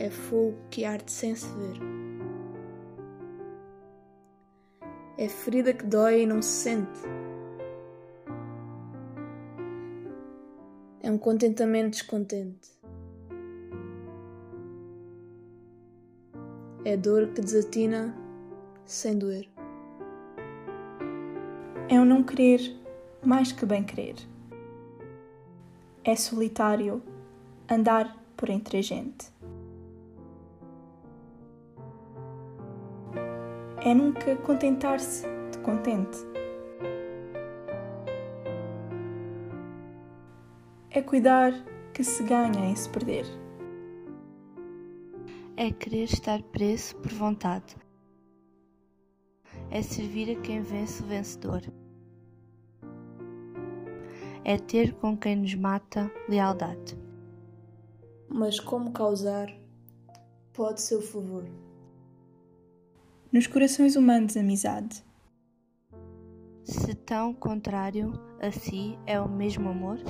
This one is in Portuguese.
é fogo que arde sem se ver. É ferida que dói e não se sente. É um contentamento descontente. É dor que desatina sem doer. É um não querer mais que bem querer. É solitário andar por entre a gente. É nunca contentar-se de contente. É cuidar que se ganha em se perder. É querer estar preso por vontade. É servir a quem vence o vencedor. É ter com quem nos mata lealdade. Mas como causar pode ser o favor. Nos corações humanos, amizade. Se tão contrário a si é o mesmo amor?